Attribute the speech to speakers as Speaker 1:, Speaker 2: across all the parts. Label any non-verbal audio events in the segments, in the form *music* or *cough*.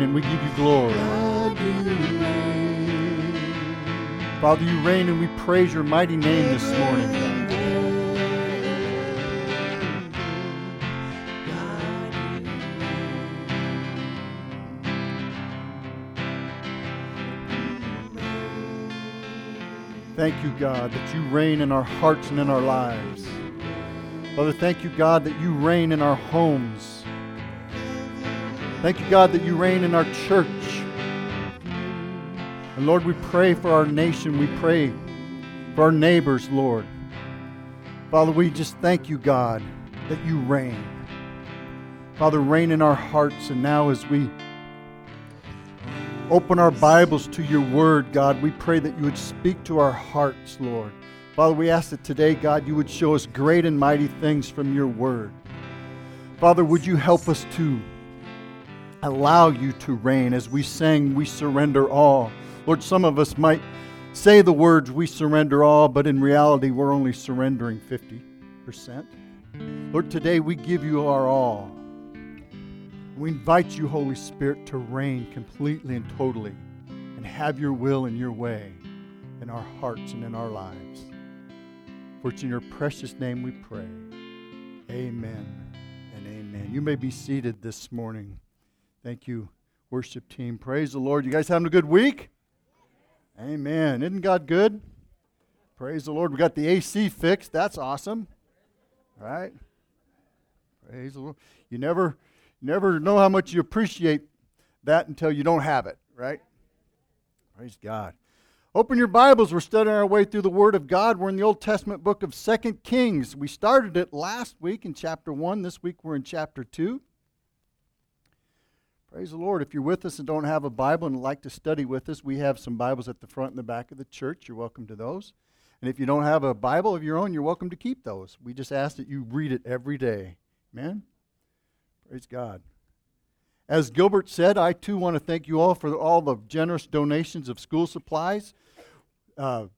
Speaker 1: and we give you glory. Father, you reign and we praise your mighty name this morning. Thank you, God, that you reign in our hearts and in our lives. Father, thank you, God, that you reign in our homes. Thank you, God, that you reign in our church. And Lord, we pray for our nation. We pray for our neighbors, Lord. Father, we just thank you, God, that you reign. Father, reign in our hearts. And now, as we open our Bibles to your word, God, we pray that you would speak to our hearts, Lord. Father, we ask that today, God, you would show us great and mighty things from your word. Father, would you help us to allow you to reign as we sang, We surrender all. Lord, some of us might say the words, We surrender all, but in reality, we're only surrendering 50%. Lord, today we give you our all. We invite you, Holy Spirit, to reign completely and totally and have your will and your way in our hearts and in our lives. For it's in your precious name we pray. Amen and amen. You may be seated this morning. Thank you, worship team. Praise the Lord. You guys having a good week? Amen. Isn't God good? Praise the Lord. We got the AC fixed. That's awesome. Right? Praise the Lord. You never never know how much you appreciate that until you don't have it, right? Praise God. Open your Bibles. We're studying our way through the Word of God. We're in the Old Testament book of Second Kings. We started it last week in chapter 1. This week we're in chapter 2. Praise the Lord. If you're with us and don't have a Bible and like to study with us, we have some Bibles at the front and the back of the church. You're welcome to those. And if you don't have a Bible of your own, you're welcome to keep those. We just ask that you read it every day. Amen? Praise God. As Gilbert said, I too want to thank you all for all the generous donations of school supplies. Uh,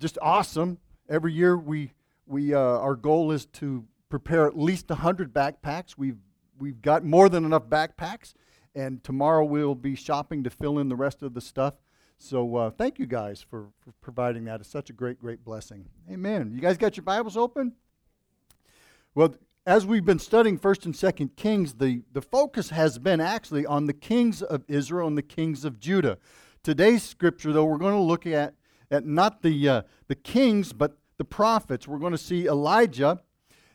Speaker 1: just awesome. Every year we, we uh, our goal is to prepare at least 100 backpacks. We've, we've got more than enough backpacks and tomorrow we'll be shopping to fill in the rest of the stuff. So uh, thank you guys for, for providing that. It's such a great, great blessing. Amen. You guys got your Bibles open? Well, as we've been studying First and Second Kings, the, the focus has been actually on the kings of Israel and the kings of Judah. Today's scripture, though, we're going to look at, at not the, uh, the kings, but the prophets. We're going to see Elijah,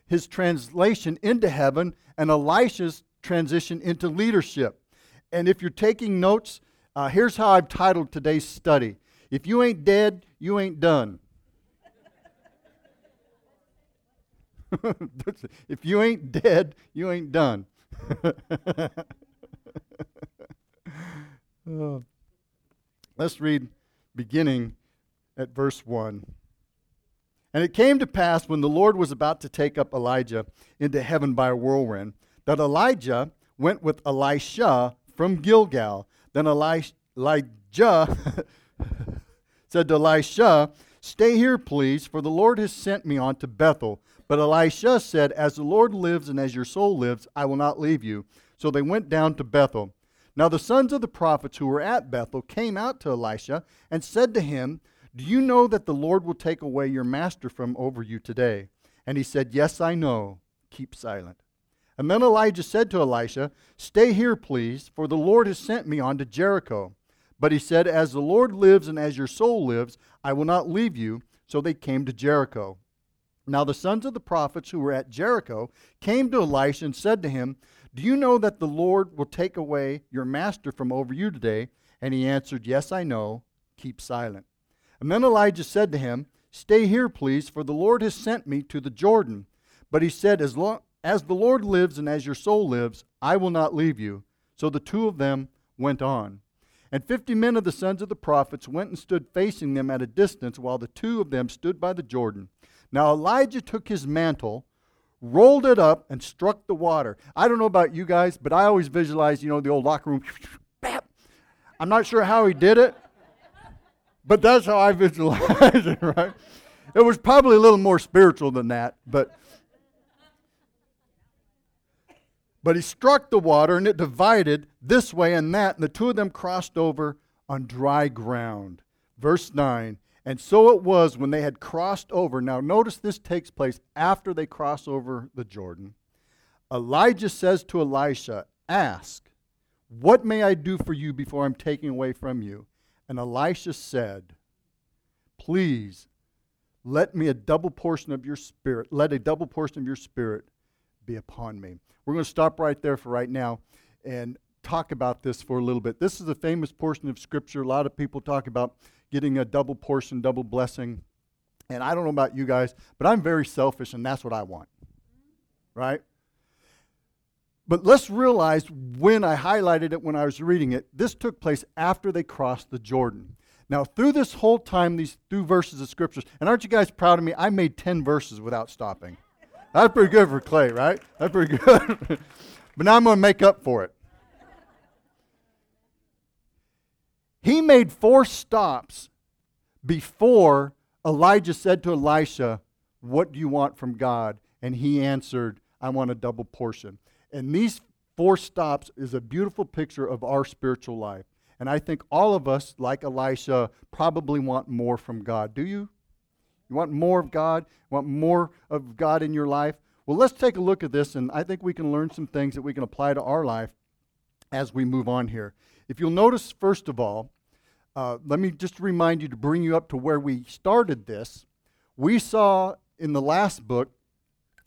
Speaker 1: his translation into heaven, and Elisha's transition into leadership. And if you're taking notes, uh, here's how I've titled today's study If you ain't dead, you ain't done. *laughs* if you ain't dead, you ain't done. *laughs* uh, let's read beginning at verse 1. And it came to pass when the Lord was about to take up Elijah into heaven by a whirlwind that Elijah went with Elisha from Gilgal. Then Elijah *laughs* said to Elisha, Stay here, please, for the Lord has sent me on to Bethel. But Elisha said, As the Lord lives and as your soul lives, I will not leave you. So they went down to Bethel. Now the sons of the prophets who were at Bethel came out to Elisha and said to him, Do you know that the Lord will take away your master from over you today? And he said, Yes, I know. Keep silent. And then Elijah said to Elisha, Stay here, please, for the Lord has sent me on to Jericho. But he said, As the Lord lives and as your soul lives, I will not leave you. So they came to Jericho. Now the sons of the prophets who were at Jericho came to Elisha and said to him, Do you know that the Lord will take away your master from over you today? And he answered, Yes, I know. Keep silent. And then Elijah said to him, Stay here, please, for the Lord has sent me to the Jordan. But he said, As long as the Lord lives and as your soul lives, I will not leave you. So the two of them went on. And fifty men of the sons of the prophets went and stood facing them at a distance, while the two of them stood by the Jordan. Now Elijah took his mantle, rolled it up, and struck the water. I don't know about you guys, but I always visualize, you know, the old locker room. I'm not sure how he did it, but that's how I visualize *laughs* it, right? It was probably a little more spiritual than that, but But he struck the water, and it divided this way and that, and the two of them crossed over on dry ground. Verse 9 And so it was when they had crossed over. Now, notice this takes place after they cross over the Jordan. Elijah says to Elisha, Ask, what may I do for you before I'm taken away from you? And Elisha said, Please let me a double portion of your spirit, let a double portion of your spirit be upon me. We're going to stop right there for right now and talk about this for a little bit. This is a famous portion of Scripture. A lot of people talk about getting a double portion, double blessing. And I don't know about you guys, but I'm very selfish, and that's what I want. Right? But let's realize when I highlighted it when I was reading it, this took place after they crossed the Jordan. Now, through this whole time, these two verses of scriptures, and aren't you guys proud of me? I made 10 verses without stopping. That's pretty good for Clay, right? That's pretty good. *laughs* but now I'm going to make up for it. He made four stops before Elijah said to Elisha, What do you want from God? And he answered, I want a double portion. And these four stops is a beautiful picture of our spiritual life. And I think all of us, like Elisha, probably want more from God. Do you? You want more of God? You want more of God in your life? Well, let's take a look at this, and I think we can learn some things that we can apply to our life as we move on here. If you'll notice, first of all, uh, let me just remind you to bring you up to where we started this. We saw in the last book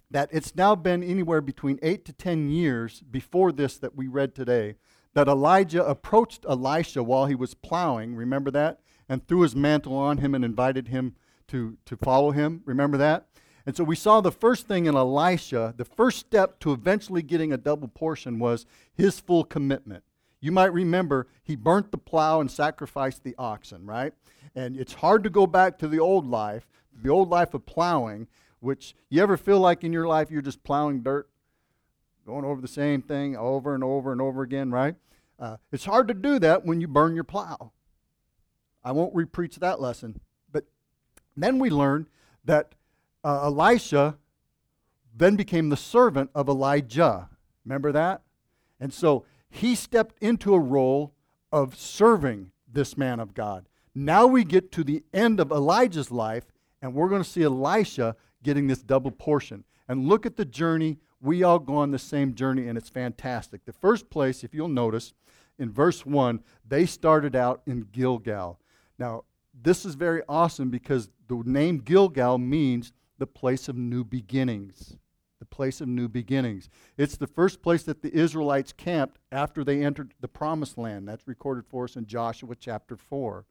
Speaker 1: that it's now been anywhere between eight to ten years before this that we read today that Elijah approached Elisha while he was plowing. Remember that? And threw his mantle on him and invited him to, to follow him. Remember that? And so we saw the first thing in Elisha, the first step to eventually getting a double portion was his full commitment. You might remember he burnt the plow and sacrificed the oxen, right? And it's hard to go back to the old life, the old life of plowing, which you ever feel like in your life you're just plowing dirt, going over the same thing over and over and over again, right? Uh, it's hard to do that when you burn your plow. I won't repreach that lesson. Then we learned that uh, Elisha then became the servant of Elijah. Remember that? And so he stepped into a role of serving this man of God. Now we get to the end of Elijah's life, and we're going to see Elisha getting this double portion. And look at the journey. We all go on the same journey, and it's fantastic. The first place, if you'll notice, in verse 1, they started out in Gilgal. Now, this is very awesome because the name Gilgal means the place of new beginnings. The place of new beginnings. It's the first place that the Israelites camped after they entered the promised land. That's recorded for us in Joshua chapter 4.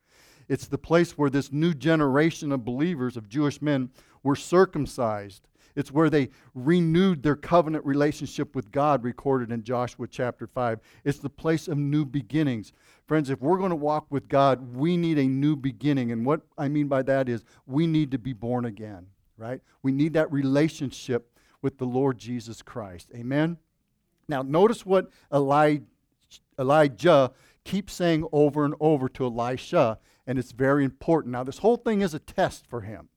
Speaker 1: It's the place where this new generation of believers, of Jewish men, were circumcised. It's where they renewed their covenant relationship with God, recorded in Joshua chapter 5. It's the place of new beginnings. Friends, if we're going to walk with God, we need a new beginning. And what I mean by that is we need to be born again, right? We need that relationship with the Lord Jesus Christ. Amen? Now, notice what Elijah keeps saying over and over to Elisha, and it's very important. Now, this whole thing is a test for him.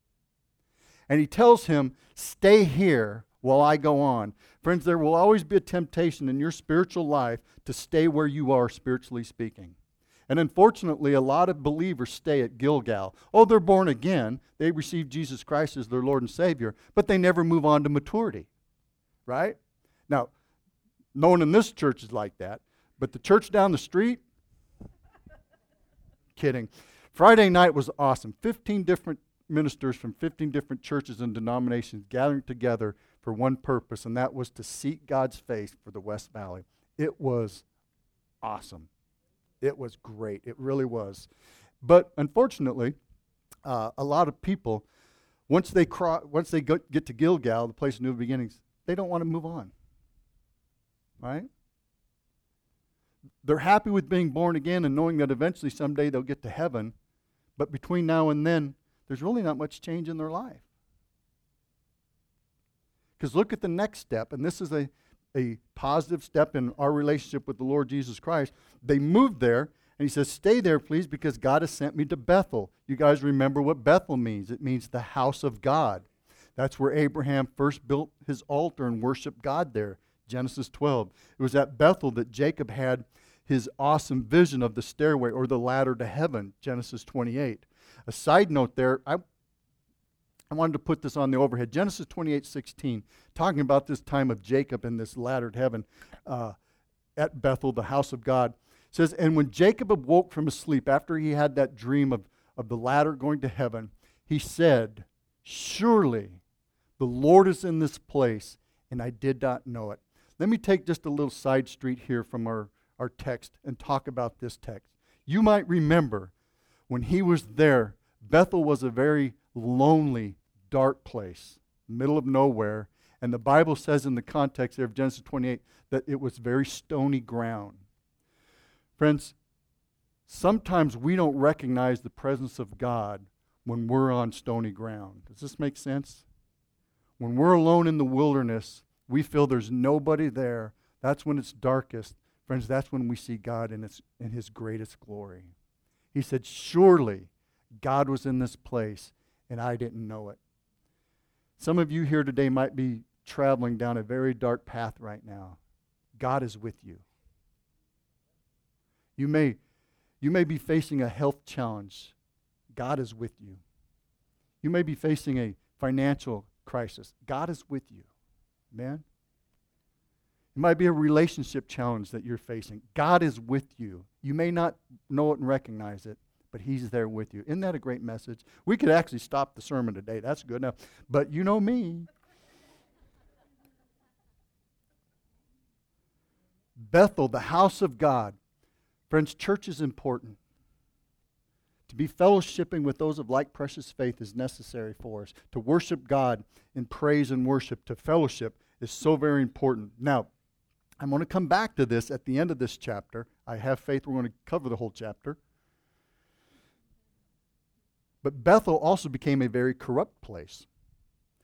Speaker 1: And he tells him, Stay here while I go on. Friends, there will always be a temptation in your spiritual life to stay where you are, spiritually speaking. And unfortunately, a lot of believers stay at Gilgal. Oh, they're born again. They receive Jesus Christ as their Lord and Savior, but they never move on to maturity. Right? Now, no one in this church is like that, but the church down the street, *laughs* kidding. Friday night was awesome. 15 different ministers from 15 different churches and denominations gathering together for one purpose, and that was to seek God's face for the West Valley. It was awesome. It was great. It really was. But unfortunately, uh, a lot of people, once they, cro- once they go- get to Gilgal, the place of new beginnings, they don't want to move on. Right? They're happy with being born again and knowing that eventually someday they'll get to heaven. But between now and then, there's really not much change in their life. Because look at the next step, and this is a, a positive step in our relationship with the Lord Jesus Christ. They moved there, and he says, Stay there, please, because God has sent me to Bethel. You guys remember what Bethel means? It means the house of God. That's where Abraham first built his altar and worshiped God there. Genesis 12. It was at Bethel that Jacob had his awesome vision of the stairway or the ladder to heaven, Genesis 28. A side note there, I, I wanted to put this on the overhead. Genesis 28 16, talking about this time of Jacob in this laddered heaven uh, at Bethel, the house of God. says, And when Jacob awoke from his sleep after he had that dream of, of the ladder going to heaven, he said, Surely the Lord is in this place, and I did not know it. Let me take just a little side street here from our, our text and talk about this text. You might remember when he was there, Bethel was a very lonely, dark place, middle of nowhere. And the Bible says in the context there of Genesis 28 that it was very stony ground. Friends, sometimes we don't recognize the presence of God when we're on stony ground. Does this make sense? When we're alone in the wilderness, we feel there's nobody there. That's when it's darkest. Friends, that's when we see God in, its, in his greatest glory. He said, Surely God was in this place, and I didn't know it. Some of you here today might be traveling down a very dark path right now. God is with you. You may, you may be facing a health challenge God is with you. You may be facing a financial crisis. God is with you. Man. It might be a relationship challenge that you're facing. God is with you. You may not know it and recognize it, but He's there with you. Isn't that a great message? We could actually stop the sermon today. That's good enough. But you know me. Bethel, the house of God. Friends, church is important. To be fellowshipping with those of like precious faith is necessary for us. To worship God in praise and worship, to fellowship, is so very important. Now, I'm going to come back to this at the end of this chapter. I have faith we're going to cover the whole chapter. But Bethel also became a very corrupt place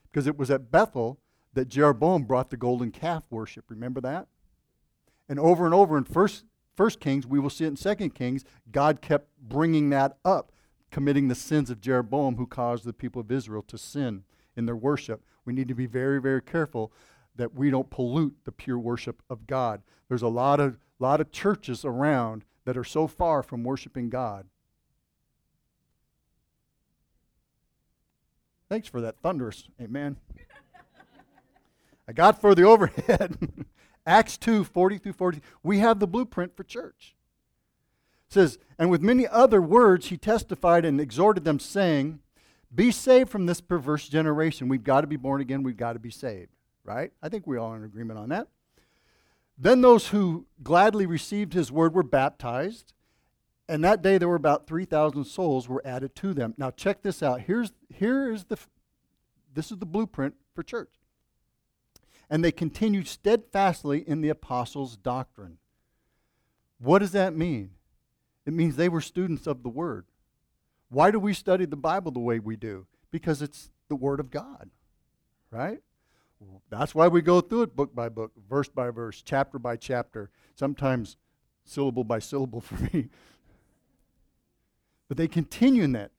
Speaker 1: because it was at Bethel that Jeroboam brought the golden calf worship. Remember that? And over and over in First First Kings, we will see it in Second Kings, God kept bringing that up, committing the sins of Jeroboam who caused the people of Israel to sin in their worship. We need to be very, very careful that we don't pollute the pure worship of God. There's a lot of, lot of churches around that are so far from worshiping God. Thanks for that thunderous amen. I got for the overhead. *laughs* Acts 2 40 through 40. We have the blueprint for church. It says, And with many other words he testified and exhorted them, saying, Be saved from this perverse generation. We've got to be born again. We've got to be saved. Right? I think we all are in agreement on that. Then those who gladly received his word were baptized. And that day there were about 3,000 souls were added to them. Now check this out. Here's, here is the, this is the blueprint for church and they continued steadfastly in the apostles' doctrine. What does that mean? It means they were students of the Word. Why do we study the Bible the way we do? Because it's the Word of God, right? That's why we go through it book by book, verse by verse, chapter by chapter, sometimes syllable by syllable *laughs* for me. But they continue in that,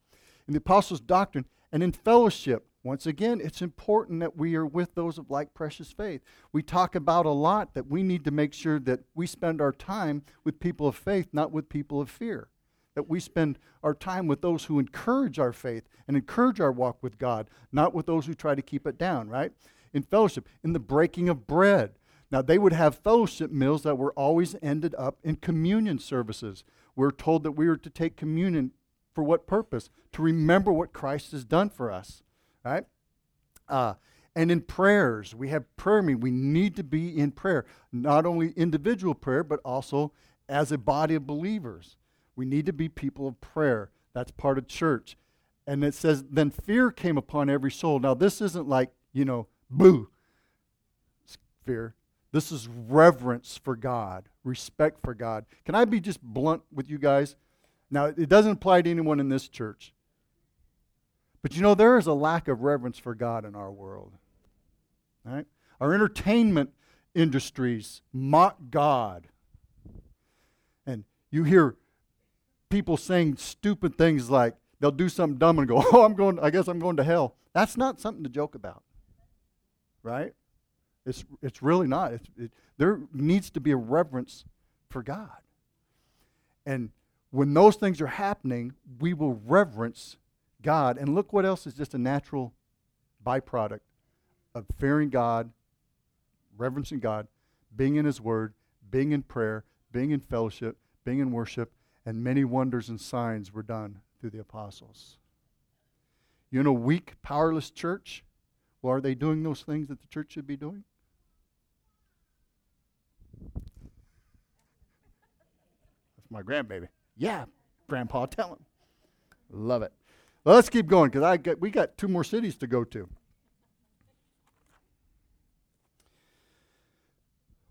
Speaker 1: in the apostles' doctrine and in fellowship once again, it's important that we are with those of like precious faith. We talk about a lot that we need to make sure that we spend our time with people of faith, not with people of fear. That we spend our time with those who encourage our faith and encourage our walk with God, not with those who try to keep it down, right? In fellowship, in the breaking of bread. Now, they would have fellowship meals that were always ended up in communion services. We're told that we are to take communion for what purpose? To remember what Christ has done for us right? Uh, and in prayers, we have prayer meeting. We need to be in prayer, not only individual prayer, but also as a body of believers. We need to be people of prayer. That's part of church. And it says, then fear came upon every soul. Now, this isn't like, you know, boo, fear. This is reverence for God, respect for God. Can I be just blunt with you guys? Now, it doesn't apply to anyone in this church. But you know, there is a lack of reverence for God in our world. Right? Our entertainment industries mock God. And you hear people saying stupid things like they'll do something dumb and go, *laughs* "Oh, I'm going I guess I'm going to hell." That's not something to joke about. Right? It's, it's really not. It's, it, there needs to be a reverence for God. And when those things are happening, we will reverence God. And look what else is just a natural byproduct of fearing God, reverencing God, being in His Word, being in prayer, being in fellowship, being in worship, and many wonders and signs were done through the apostles. You know, weak, powerless church? Well, are they doing those things that the church should be doing? That's my grandbaby. Yeah, Grandpa, *laughs* tell him. Love it. Well, let's keep going because I got, we got two more cities to go to.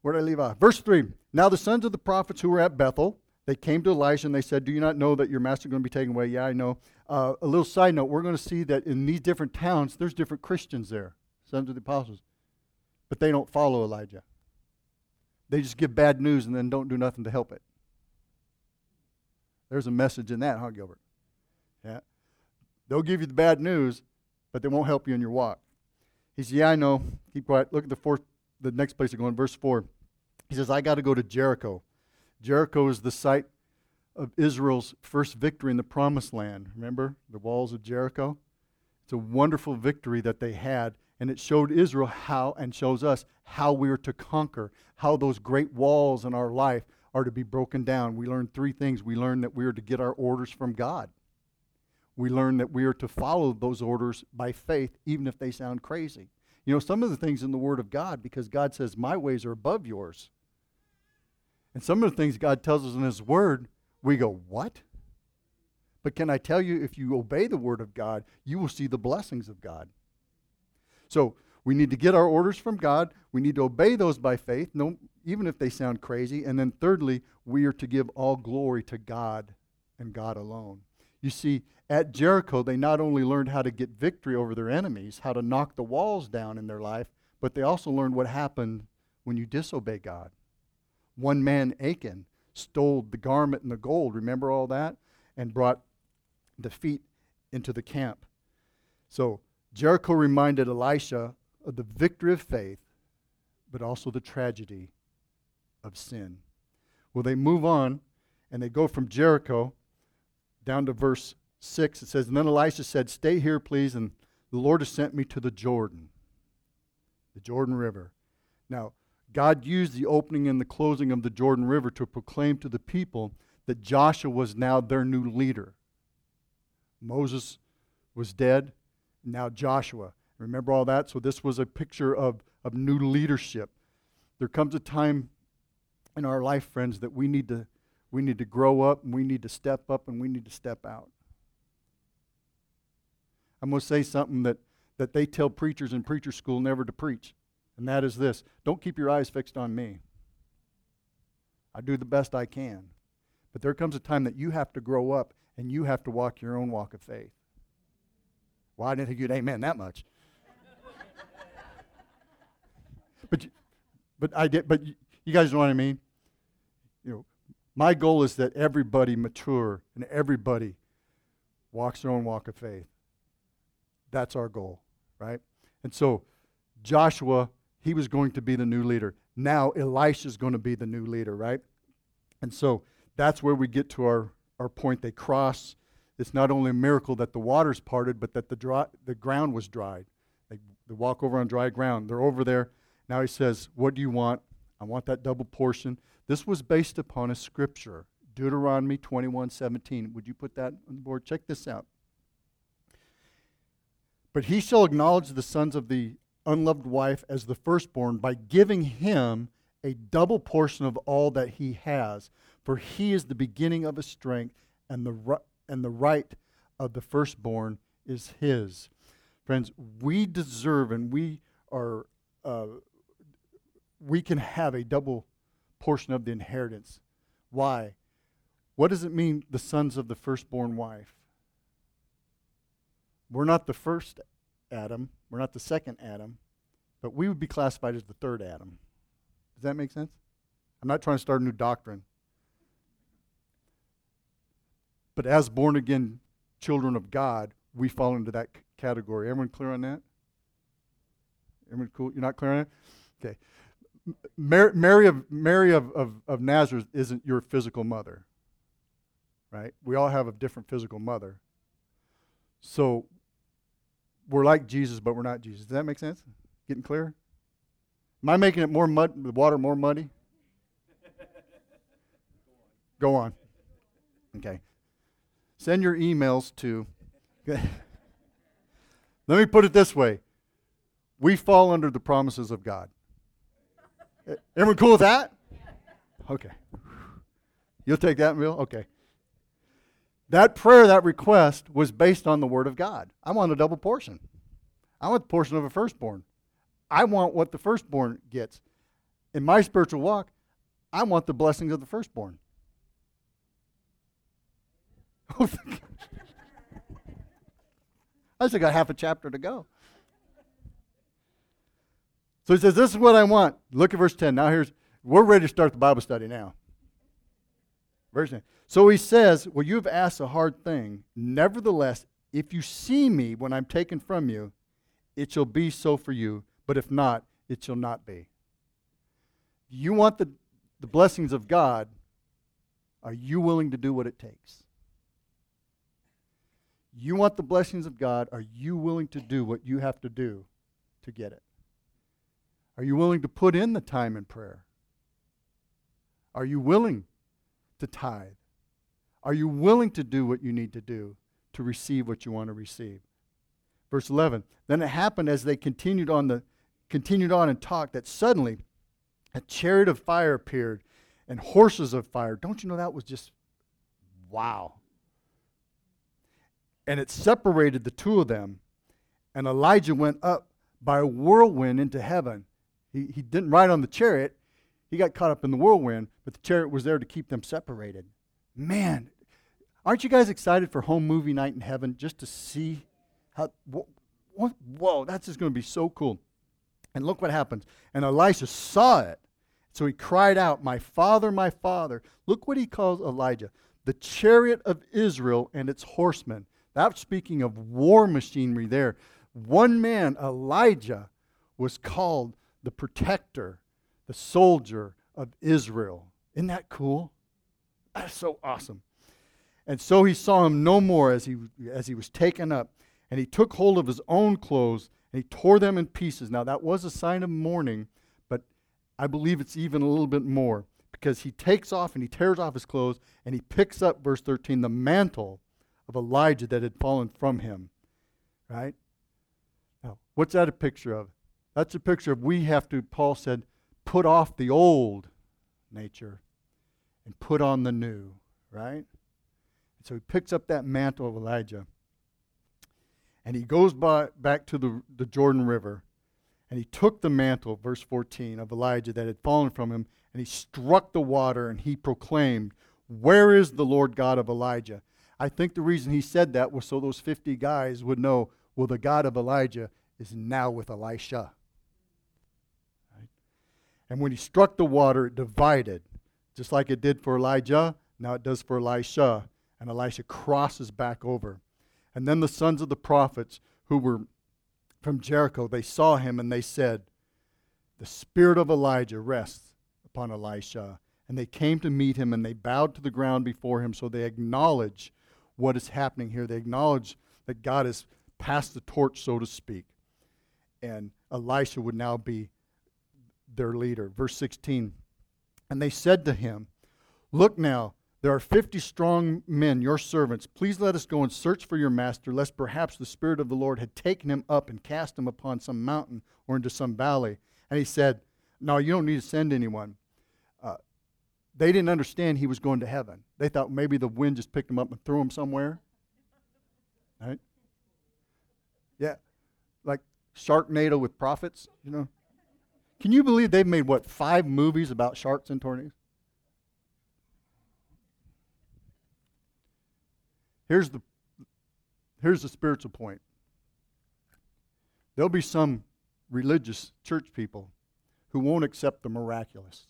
Speaker 1: Where did I leave off? Verse 3. Now the sons of the prophets who were at Bethel, they came to Elijah and they said, Do you not know that your master is going to be taken away? Yeah, I know. Uh, a little side note we're going to see that in these different towns, there's different Christians there, sons of the apostles. But they don't follow Elijah. They just give bad news and then don't do nothing to help it. There's a message in that, huh, Gilbert? Yeah. They'll give you the bad news, but they won't help you in your walk. He says, Yeah, I know. Keep quiet. Look at the fourth, the next place go going, verse 4. He says, I got to go to Jericho. Jericho is the site of Israel's first victory in the promised land. Remember the walls of Jericho? It's a wonderful victory that they had, and it showed Israel how, and shows us how we are to conquer, how those great walls in our life are to be broken down. We learn three things. We learn that we are to get our orders from God. We learn that we are to follow those orders by faith, even if they sound crazy. You know, some of the things in the Word of God, because God says, My ways are above yours. And some of the things God tells us in His Word, we go, What? But can I tell you, if you obey the Word of God, you will see the blessings of God. So we need to get our orders from God. We need to obey those by faith, no, even if they sound crazy. And then thirdly, we are to give all glory to God and God alone. You see, at Jericho, they not only learned how to get victory over their enemies, how to knock the walls down in their life, but they also learned what happened when you disobey God. One man, Achan, stole the garment and the gold, remember all that? And brought defeat into the camp. So Jericho reminded Elisha of the victory of faith, but also the tragedy of sin. Well, they move on and they go from Jericho down to verse 6. It says, And then Elisha said, Stay here, please, and the Lord has sent me to the Jordan, the Jordan River. Now, God used the opening and the closing of the Jordan River to proclaim to the people that Joshua was now their new leader. Moses was dead, now Joshua. Remember all that? So this was a picture of, of new leadership. There comes a time in our life, friends, that we need to we need to grow up and we need to step up and we need to step out. I'm going to say something that, that they tell preachers in preacher school never to preach, and that is this don't keep your eyes fixed on me. I do the best I can. But there comes a time that you have to grow up and you have to walk your own walk of faith. Well, I didn't think you'd amen that much. *laughs* but, but I did. But you guys know what I mean. My goal is that everybody mature and everybody walks their own walk of faith. That's our goal, right? And so, Joshua, he was going to be the new leader. Now, Elisha is going to be the new leader, right? And so, that's where we get to our, our point. They cross it's not only a miracle that the waters parted, but that the, dry, the ground was dried. They, they walk over on dry ground. They're over there. Now he says, What do you want? I want that double portion. This was based upon a scripture, Deuteronomy 21 17. Would you put that on the board? Check this out. But he shall acknowledge the sons of the unloved wife as the firstborn by giving him a double portion of all that he has. For he is the beginning of his strength and the and the right of the firstborn is his. Friends, we deserve and we are, uh, we can have a double portion of the inheritance. Why? What does it mean, the sons of the firstborn wife? We're not the first Adam, we're not the second Adam, but we would be classified as the third Adam. Does that make sense? I'm not trying to start a new doctrine. But as born again children of God, we fall into that c- category. Everyone clear on that? Everyone cool? You're not clear on that? Okay. Mary, Mary, of, Mary of, of, of Nazareth isn't your physical mother, right? We all have a different physical mother. So we're like Jesus, but we're not Jesus. Does that make sense? Getting clear? Am I making it more mud, the water more muddy? Go on. Okay. Send your emails to. *laughs* Let me put it this way we fall under the promises of God. Everyone cool with that? Okay. You'll take that, Bill? Okay. That prayer, that request, was based on the Word of God. I want a double portion. I want the portion of a firstborn. I want what the firstborn gets. In my spiritual walk, I want the blessings of the firstborn. *laughs* I still got half a chapter to go. So he says, This is what I want. Look at verse 10. Now here's, we're ready to start the Bible study now. Verse 10. So he says, Well, you have asked a hard thing. Nevertheless, if you see me when I'm taken from you, it shall be so for you. But if not, it shall not be. You want the, the blessings of God. Are you willing to do what it takes? You want the blessings of God. Are you willing to do what you have to do to get it? Are you willing to put in the time in prayer? Are you willing to tithe? Are you willing to do what you need to do to receive what you want to receive? Verse 11. Then it happened as they continued on the continued on and talked that suddenly a chariot of fire appeared and horses of fire. Don't you know that was just wow. And it separated the two of them, and Elijah went up by a whirlwind into heaven. He, he didn't ride on the chariot, he got caught up in the whirlwind, but the chariot was there to keep them separated. Man, aren't you guys excited for home movie night in heaven just to see how, whoa, that's just going to be so cool. And look what happens. And Elisha saw it. So he cried out, My father, my father. Look what he calls Elijah the chariot of Israel and its horsemen. That's speaking of war machinery there. One man, Elijah, was called the protector, the soldier of Israel. Isn't that cool? That's so awesome. And so he saw him no more as he, as he was taken up. And he took hold of his own clothes and he tore them in pieces. Now, that was a sign of mourning, but I believe it's even a little bit more because he takes off and he tears off his clothes and he picks up, verse 13, the mantle of Elijah that had fallen from him. Right? Now, what's that a picture of? That's a picture of we have to, Paul said, put off the old nature and put on the new, right? And so he picks up that mantle of Elijah and he goes by, back to the, the Jordan River and he took the mantle, verse 14, of Elijah that had fallen from him and he struck the water and he proclaimed, Where is the Lord God of Elijah? I think the reason he said that was so those 50 guys would know, well, the God of Elijah is now with Elisha. And when he struck the water, it divided, just like it did for Elijah. Now it does for Elisha. And Elisha crosses back over. And then the sons of the prophets who were from Jericho, they saw him and they said, The spirit of Elijah rests upon Elisha. And they came to meet him and they bowed to the ground before him. So they acknowledge what is happening here. They acknowledge that God has passed the torch, so to speak. And Elisha would now be their leader. Verse 16 And they said to him, Look now, there are fifty strong men, your servants. Please let us go and search for your master, lest perhaps the Spirit of the Lord had taken him up and cast him upon some mountain or into some valley. And he said, No, you don't need to send anyone. Uh, they didn't understand he was going to heaven. They thought maybe the wind just picked him up and threw him somewhere. Right? Yeah. Like Sharknado with prophets, you know? Can you believe they've made, what, five movies about sharks and tornadoes? Here's the, here's the spiritual point. There'll be some religious church people who won't accept the miraculous.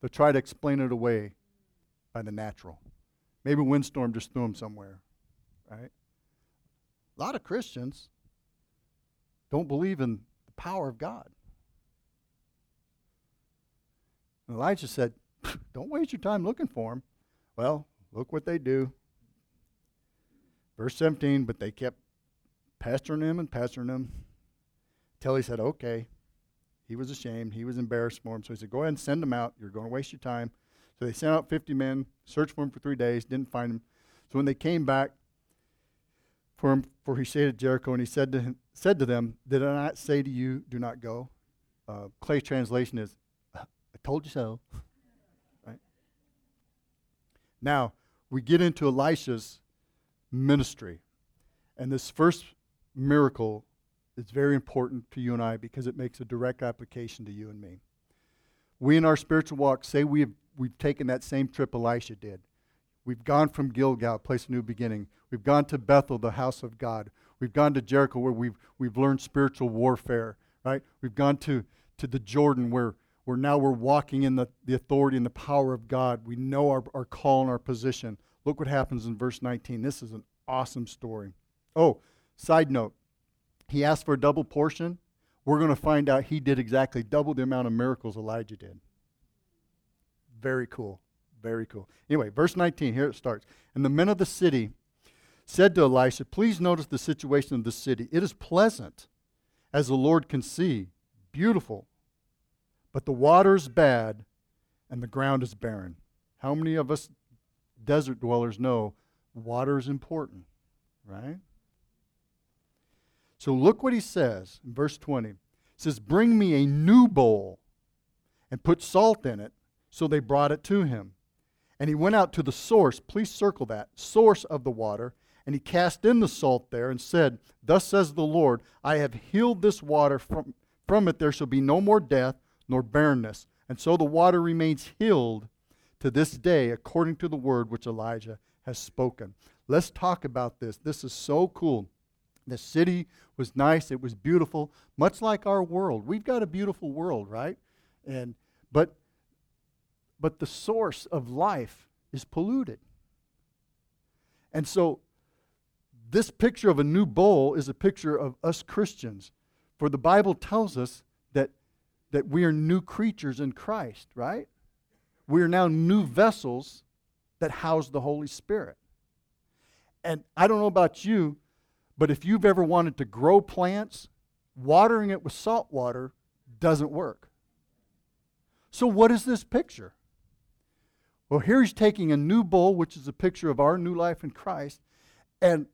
Speaker 1: They'll try to explain it away by the natural. Maybe a windstorm just threw them somewhere, right? A lot of Christians don't believe in power of God. And Elijah said, *laughs* Don't waste your time looking for him. Well, look what they do. Verse 17, but they kept pestering him and pestering him until he said, Okay. He was ashamed. He was embarrassed for him. So he said, Go ahead and send him out. You're going to waste your time. So they sent out 50 men, searched for him for three days, didn't find him. So when they came back, for him, for he stayed at Jericho, and he said to, him, said to them, Did I not say to you, do not go? Uh, Clay's translation is, I told you so. *laughs* right? Now, we get into Elisha's ministry. And this first miracle is very important to you and I because it makes a direct application to you and me. We in our spiritual walk say we have, we've taken that same trip Elisha did. We've gone from Gilgal, place of new beginning. We've gone to Bethel, the house of God. We've gone to Jericho where we've, we've learned spiritual warfare, right? We've gone to, to the Jordan where, where now we're walking in the, the authority and the power of God. We know our, our call and our position. Look what happens in verse 19. This is an awesome story. Oh, side note he asked for a double portion. We're going to find out he did exactly double the amount of miracles Elijah did. Very cool. Very cool. Anyway, verse 19, here it starts. And the men of the city said to Elisha, Please notice the situation of the city. It is pleasant, as the Lord can see, beautiful, but the water is bad and the ground is barren. How many of us desert dwellers know water is important, right? So look what he says in verse 20. He says, Bring me a new bowl and put salt in it. So they brought it to him. And he went out to the source, please circle that, source of the water, and he cast in the salt there and said, Thus says the Lord, I have healed this water, from, from it there shall be no more death nor barrenness. And so the water remains healed to this day, according to the word which Elijah has spoken. Let's talk about this. This is so cool. The city was nice, it was beautiful, much like our world. We've got a beautiful world, right? And but but the source of life is polluted. And so this picture of a new bowl is a picture of us Christians. For the Bible tells us that that we are new creatures in Christ, right? We are now new vessels that house the Holy Spirit. And I don't know about you, but if you've ever wanted to grow plants, watering it with salt water doesn't work. So, what is this picture? Well, here he's taking a new bowl, which is a picture of our new life in Christ, and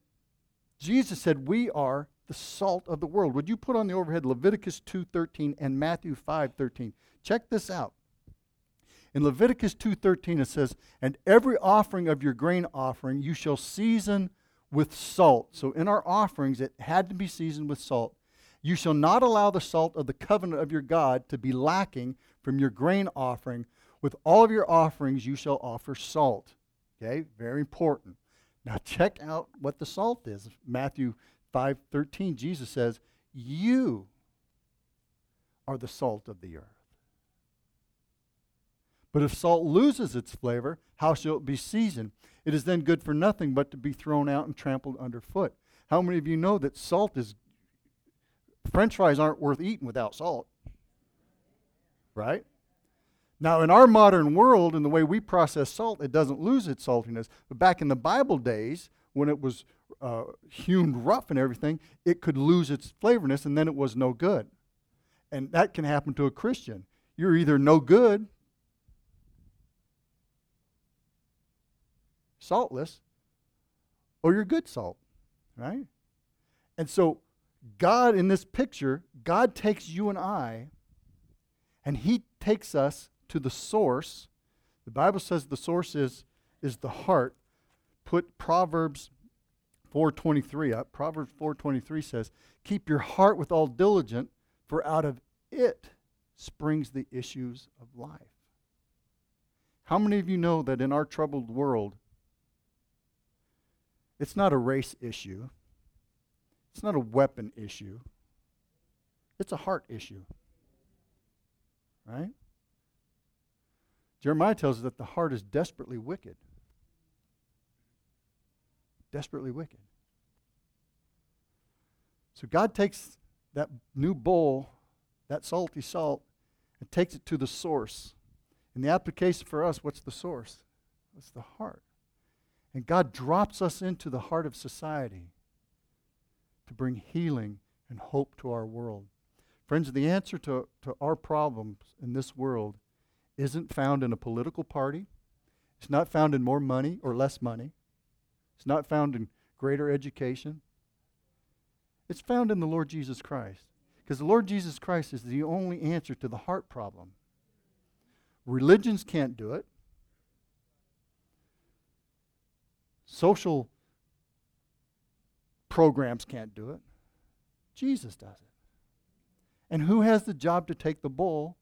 Speaker 1: Jesus said, We are the salt of the world. Would you put on the overhead Leviticus 2:13 and Matthew 5:13? Check this out. In Leviticus 2:13 it says, "And every offering of your grain offering you shall season with salt. So in our offerings, it had to be seasoned with salt. You shall not allow the salt of the covenant of your God to be lacking from your grain offering. With all of your offerings, you shall offer salt. Okay, very important. Now check out what the salt is. Matthew 5:13, Jesus says, "You are the salt of the earth." But if salt loses its flavor, how shall it be seasoned? It is then good for nothing but to be thrown out and trampled underfoot. How many of you know that salt is, french fries aren't worth eating without salt? Right? Now, in our modern world, in the way we process salt, it doesn't lose its saltiness. But back in the Bible days, when it was uh, hewn rough and everything, it could lose its flavorness and then it was no good. And that can happen to a Christian. You're either no good saltless, or you're good salt, right? And so, God, in this picture, God takes you and I, and He takes us to the source. The Bible says the source is, is the heart. Put Proverbs 4.23 up. Proverbs 4.23 says, Keep your heart with all diligence, for out of it springs the issues of life. How many of you know that in our troubled world, it's not a race issue. It's not a weapon issue. It's a heart issue. Right? Jeremiah tells us that the heart is desperately wicked. Desperately wicked. So God takes that new bowl, that salty salt, and takes it to the source. And the application for us, what's the source? It's the heart. And God drops us into the heart of society to bring healing and hope to our world. Friends, the answer to, to our problems in this world isn't found in a political party. It's not found in more money or less money. It's not found in greater education. It's found in the Lord Jesus Christ. Because the Lord Jesus Christ is the only answer to the heart problem. Religions can't do it. Social programs can't do it. Jesus does it. And who has the job to take the bowl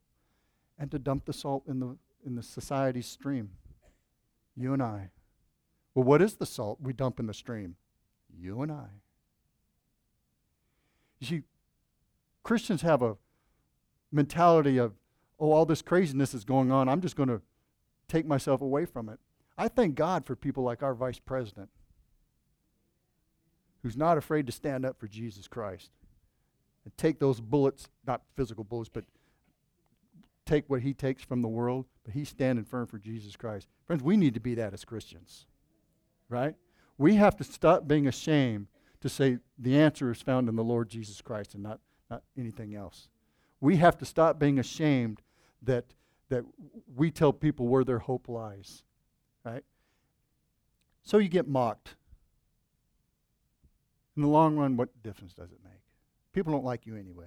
Speaker 1: and to dump the salt in the, in the society's stream? You and I. Well, what is the salt we dump in the stream? You and I. You see, Christians have a mentality of, oh, all this craziness is going on. I'm just going to take myself away from it. I thank God for people like our vice president who's not afraid to stand up for Jesus Christ and take those bullets, not physical bullets, but take what he takes from the world, but he's standing firm for Jesus Christ. Friends, we need to be that as Christians, right? We have to stop being ashamed to say the answer is found in the Lord Jesus Christ and not, not anything else. We have to stop being ashamed that, that we tell people where their hope lies, right? So you get mocked. In the long run, what difference does it make? People don't like you anyway.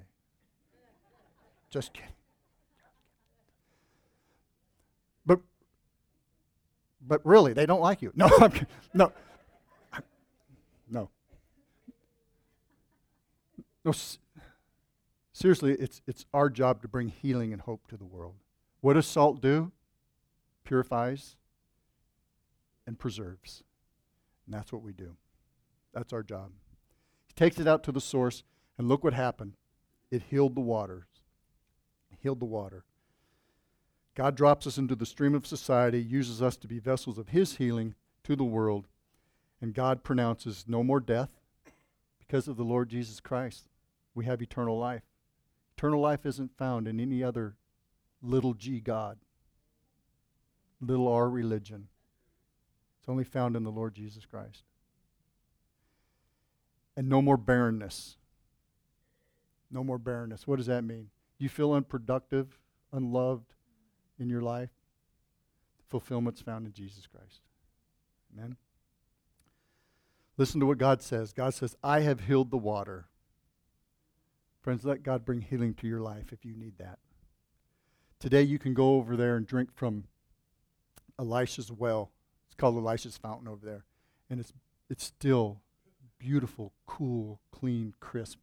Speaker 1: Just kidding. But really, they don't like you. *laughs* No, I'm, no, no, no. Seriously, it's it's our job to bring healing and hope to the world. What does salt do? Purifies and preserves, and that's what we do. That's our job. He takes it out to the source, and look what happened. It healed the waters. Healed the water. God drops us into the stream of society, uses us to be vessels of His healing to the world, and God pronounces no more death because of the Lord Jesus Christ. We have eternal life. Eternal life isn't found in any other little g God, little r religion. It's only found in the Lord Jesus Christ and no more barrenness. No more barrenness. What does that mean? You feel unproductive, unloved in your life? Fulfillment's found in Jesus Christ. Amen. Listen to what God says. God says, I have healed the water. Friends, let God bring healing to your life if you need that. Today, you can go over there and drink from Elisha's well. It's called Elisha's fountain over there. And it's, it's still beautiful, cool, clean, crisp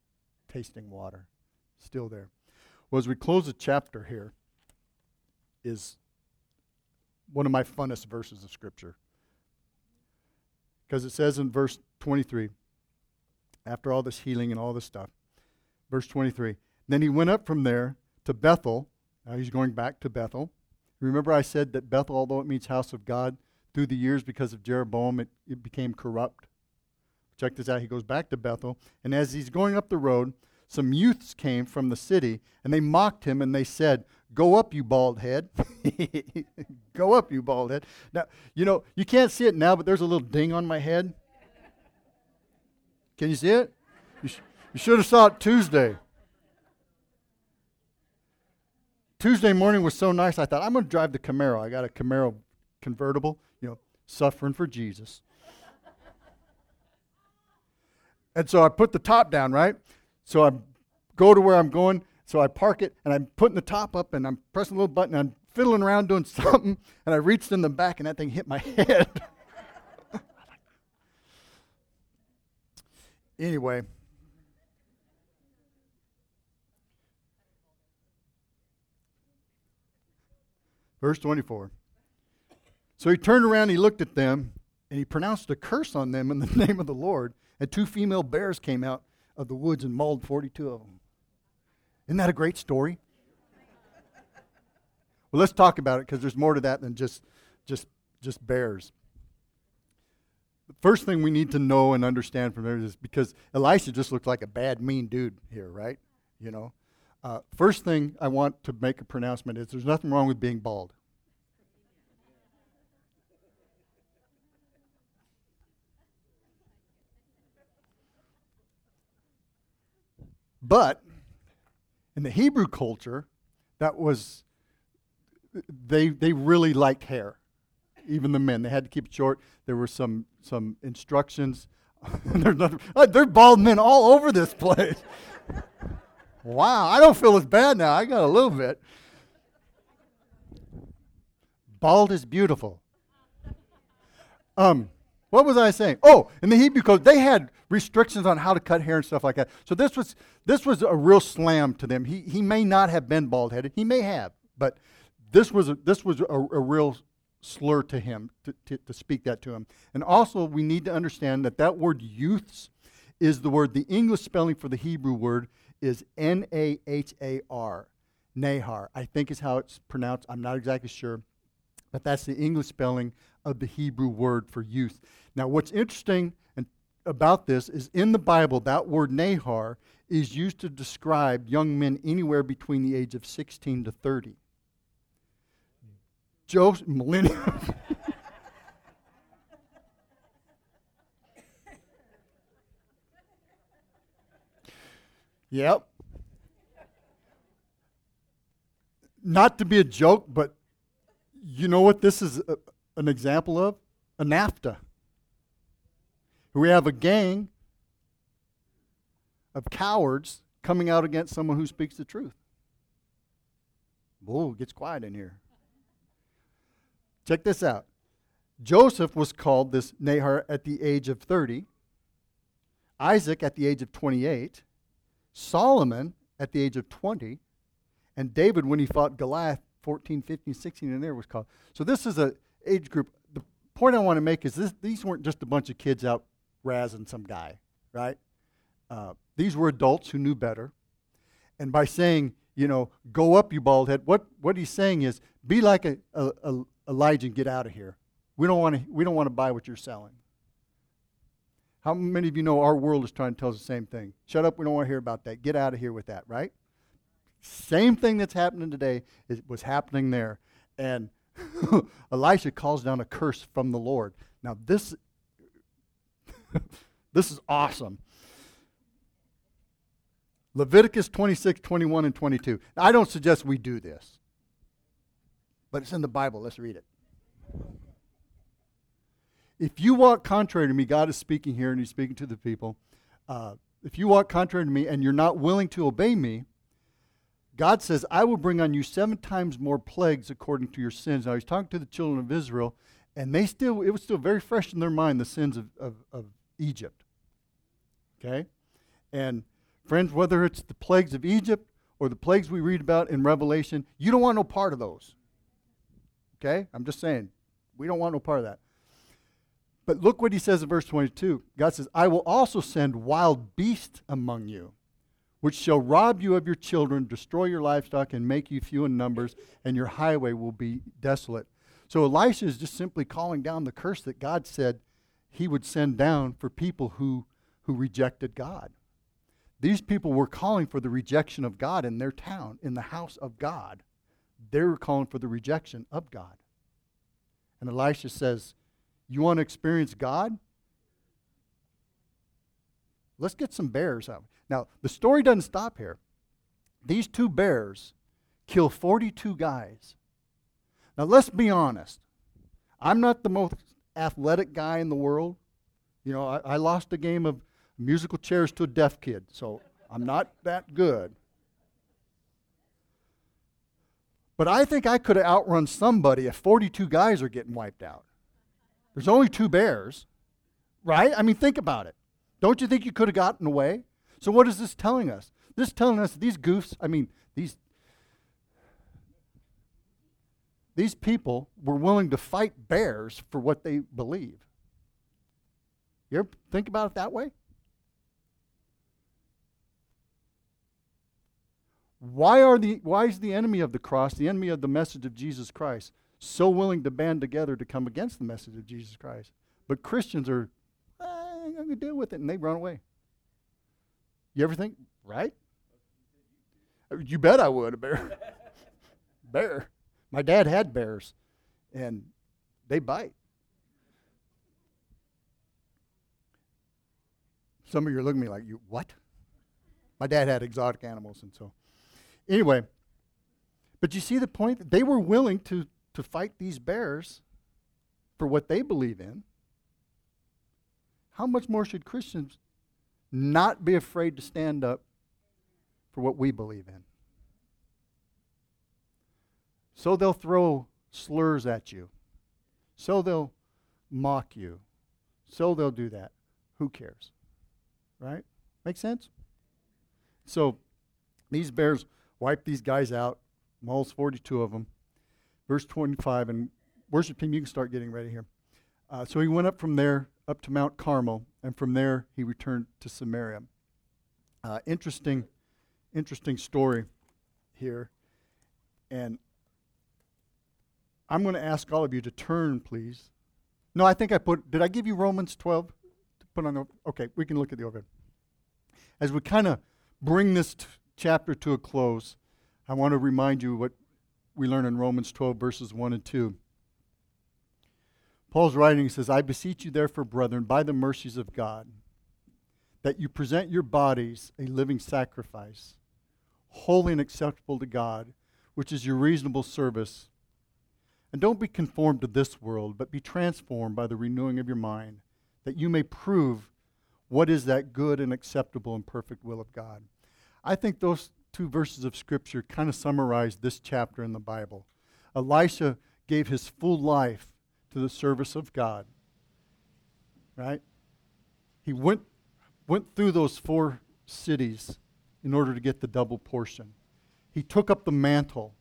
Speaker 1: tasting water. Still there. Well, as we close the chapter here, is one of my funnest verses of Scripture. Because it says in verse 23, after all this healing and all this stuff, verse 23, then he went up from there to Bethel. Now he's going back to Bethel. Remember, I said that Bethel, although it means house of God, through the years because of Jeroboam, it, it became corrupt. Check this out. He goes back to Bethel, and as he's going up the road, some youths came from the city, and they mocked him, and they said, Go up, you bald head. *laughs* Go up, you bald head. Now, you know, you can't see it now, but there's a little ding on my head. Can you see it? You, sh- you should have saw it Tuesday. Tuesday morning was so nice, I thought, I'm going to drive the Camaro. I got a Camaro convertible, you know, suffering for Jesus. And so I put the top down, right? So I go to where I'm going. So I park it and I'm putting the top up and I'm pressing a little button and I'm fiddling around doing *laughs* something and I reached in the back and that thing hit my *laughs* head. anyway. Verse 24. So he turned around, he looked at them, and he pronounced a curse on them in the *laughs* name of the Lord and two female bears came out of the woods and mauled 42 of them. Isn't that a great story? Well, let's talk about it because there's more to that than just, just, just bears. The first thing we need to know and understand from there is because Elisha just looked like a bad, mean dude here, right? You know? Uh, first thing I want to make a pronouncement is there's nothing wrong with being bald. But in the Hebrew culture, that was they they really liked hair. Even the men, they had to keep it short. There were some some instructions. *laughs* there's, nothing, uh, there's bald men all over this place. *laughs* wow, I don't feel as bad now. I got a little bit. Bald is beautiful. Um, what was I saying? Oh, in the Hebrew code, they had restrictions on how to cut hair and stuff like that. So this was this was a real slam to them. He he may not have been bald headed. He may have, but this was a, this was a, a real slur to him to, to, to speak that to him. And also, we need to understand that that word youths is the word. The English spelling for the Hebrew word is N A H A R, Nahar. I think is how it's pronounced. I'm not exactly sure, but that's the English spelling of the Hebrew word for youth. Now, what's interesting about this is in the Bible, that word Nahar is used to describe young men anywhere between the age of 16 to 30. Joseph, millennium. *laughs* yep. Not to be a joke, but you know what this is an example of? An Antifa. We have a gang of cowards coming out against someone who speaks the truth. Whoa, gets quiet in here. Check this out. Joseph was called this Nahar at the age of 30, Isaac at the age of 28, Solomon at the age of 20, and David when he fought Goliath 14, 15, 16 and there was called. So this is a age group. The point I want to make is this, these weren't just a bunch of kids out razzing some guy, right? Uh, these were adults who knew better. And by saying, you know, go up, you bald head, what, what he's saying is be like a, a, a Elijah and get out of here. We don't want to we don't want to buy what you're selling. How many of you know our world is trying to tell us the same thing? Shut up, we don't want to hear about that. Get out of here with that, right? Same thing that's happening today is, was happening there. And *laughs* Elisha calls down a curse from the Lord. Now this *laughs* this is awesome. Leviticus 26, 21, and 22. Now, I don't suggest we do this, but it's in the Bible. Let's read it. If you walk contrary to me, God is speaking here and He's speaking to the people. Uh, if you walk contrary to me and you're not willing to obey me, God says, I will bring on you seven times more plagues according to your sins. Now, He's talking to the children of Israel, and they still, it was still very fresh in their mind, the sins of, of, of Egypt. Okay? And friends, whether it's the plagues of Egypt or the plagues we read about in Revelation, you don't want no part of those. Okay? I'm just saying, we don't want no part of that. But look what he says in verse 22. God says, I will also send wild beasts among you, which shall rob you of your children, destroy your livestock, and make you few in numbers, and your highway will be desolate. So Elisha is just simply calling down the curse that God said he would send down for people who, who rejected God. These people were calling for the rejection of God in their town, in the house of God. They were calling for the rejection of God. And Elisha says, You want to experience God? Let's get some bears out. Now, the story doesn't stop here. These two bears kill 42 guys. Now, let's be honest. I'm not the most athletic guy in the world. You know, I, I lost a game of musical chairs to a deaf kid, so I'm not that good. But I think I could have outrun somebody if 42 guys are getting wiped out. There's only two bears, right? I mean, think about it. Don't you think you could have gotten away? So, what is this telling us? This is telling us these goofs, I mean, these, these people were willing to fight bears for what they believe. You ever think about it that way? Why, are the, why is the enemy of the cross, the enemy of the message of Jesus Christ, so willing to band together to come against the message of Jesus Christ? But Christians are, deal with it, and they run away. You ever think, right? You bet I would, a bear. *laughs* bear. My dad had bears, and they bite. Some of you are looking at me like, you what? My dad had exotic animals, and so anyway. But you see the point? They were willing to, to fight these bears for what they believe in. How much more should Christians not be afraid to stand up for what we believe in? So they'll throw slurs at you. So they'll mock you. So they'll do that. Who cares? Right? Make sense? So these bears wipe these guys out, almost 42 of them. Verse 25, and worship team, you can start getting ready here. Uh, so he went up from there up to Mount Carmel, and from there he returned to Samaria. Uh, interesting, interesting story here. And I'm going to ask all of you to turn, please. No, I think I put, did I give you Romans 12 to put on the, okay, we can look at the overhead. As we kind of bring this t- chapter to a close, I want to remind you what we learn in Romans 12, verses 1 and 2. Paul's writing, says, I beseech you, therefore, brethren, by the mercies of God, that you present your bodies a living sacrifice, holy and acceptable to God, which is your reasonable service. And don't be conformed to this world, but be transformed by the renewing of your mind, that you may prove what is that good and acceptable and perfect will of God. I think those two verses of Scripture kind of summarize this chapter in the Bible. Elisha gave his full life to the service of God. Right? He went, went through those four cities in order to get the double portion. He took up the mantle.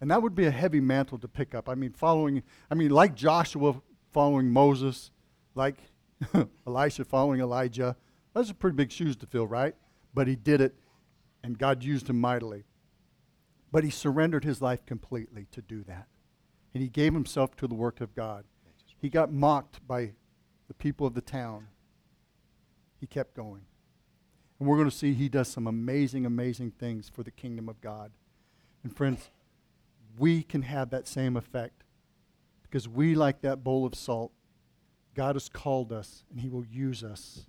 Speaker 1: And that would be a heavy mantle to pick up. I mean, following, I mean, like Joshua following Moses, like *laughs* Elisha following Elijah. Those are pretty big shoes to fill, right? But he did it, and God used him mightily. But he surrendered his life completely to do that and he gave himself to the work of God. He got mocked by the people of the town. He kept going. And we're going to see he does some amazing, amazing things for the kingdom of God. And friends, we can have that same effect because we, like that bowl of salt, God has called us and he will use us.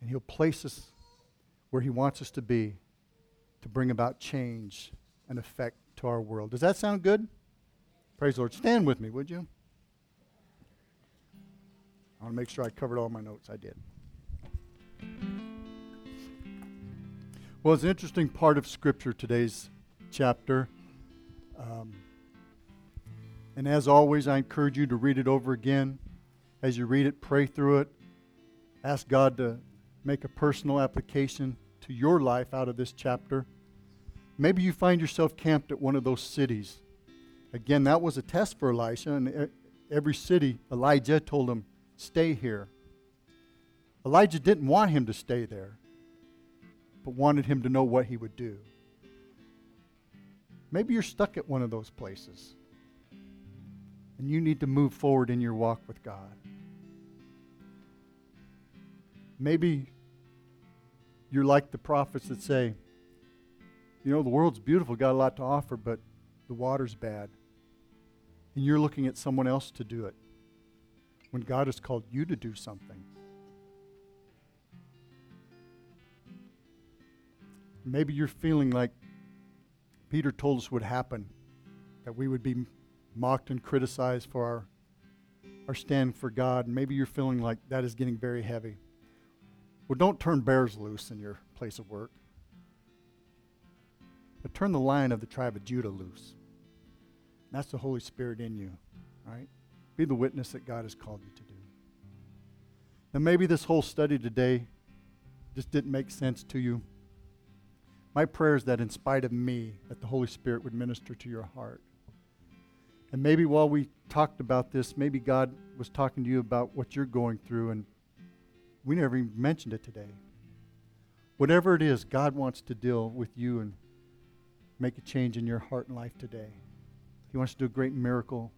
Speaker 1: And he'll place us where he wants us to be to bring about change and effect to our world. Does that sound good? Praise the Lord. Stand with me, would you? I want to make sure I covered all my notes. I did. Well, it's an interesting part of Scripture, today's chapter. Um, and as always, I encourage you to read it over again. As you read it, pray through it. Ask God to make a personal application to your life out of this chapter. Maybe you find yourself camped at one of those cities Again, that was a test for Elisha, and every city, Elijah told him, Stay here. Elijah didn't want him to stay there, but wanted him to know what he would do. Maybe you're stuck at one of those places, and you need to move forward in your walk with God. Maybe you're like the prophets that say, you know, the world's beautiful, got a lot to offer, but the water's bad and you're looking at someone else to do it when God has called you to do something. Maybe you're feeling like Peter told us would happen that we would be mocked and criticized for our, our stand for God. Maybe you're feeling like that is getting very heavy. Well, don't turn bears loose in your place of work, but turn the lion of the tribe of Judah loose. That's the Holy Spirit in you, right? Be the witness that God has called you to do. Now, maybe this whole study today just didn't make sense to you. My prayer is that in spite of me, that the Holy Spirit would minister to your heart. And maybe while we talked about this, maybe God was talking to you about what you're going through, and we never even mentioned it today. Whatever it is, God wants to deal with you and make a change in your heart and life today. He wants to do a great miracle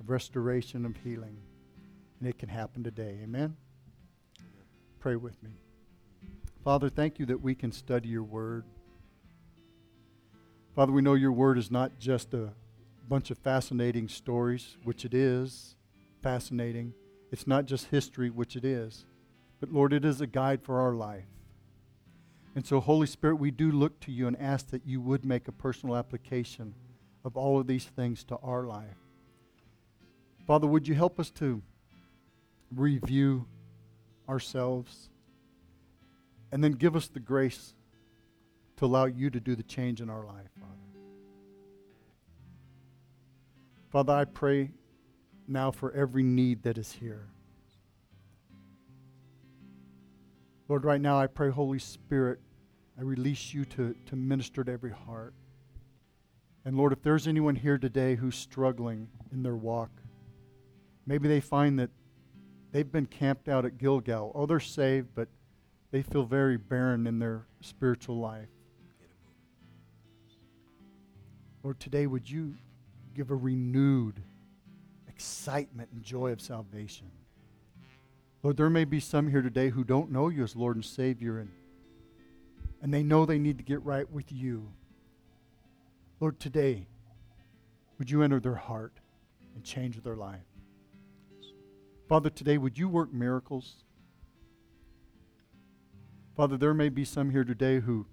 Speaker 1: of restoration, of healing. And it can happen today. Amen? Pray with me. Father, thank you that we can study your word. Father, we know your word is not just a bunch of fascinating stories, which it is fascinating. It's not just history, which it is. But Lord, it is a guide for our life. And so, Holy Spirit, we do look to you and ask that you would make a personal application of all of these things to our life. Father, would you help us to review ourselves and then give us the grace to allow you to do the change in our life, Father? Father, I pray now for every need that is here. Lord, right now I pray, Holy Spirit, I release you to, to minister to every heart. And Lord, if there's anyone here today who's struggling in their walk, maybe they find that they've been camped out at Gilgal. Oh, they're saved, but they feel very barren in their spiritual life. Lord, today would you give a renewed excitement and joy of salvation? Lord, there may be some here today who don't know you as Lord and Savior, and, and they know they need to get right with you. Lord, today, would you enter their heart and change their life? Father, today, would you work miracles? Father, there may be some here today who,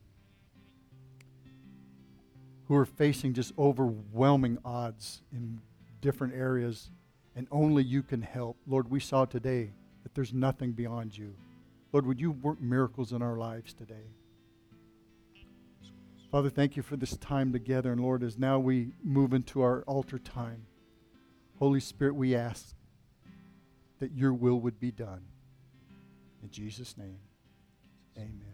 Speaker 1: who are facing just overwhelming odds in different areas, and only you can help. Lord, we saw today that there's nothing beyond you. Lord, would you work miracles in our lives today? Father, thank you for this time together. And Lord, as now we move into our altar time, Holy Spirit, we ask that your will would be done. In Jesus' name, amen.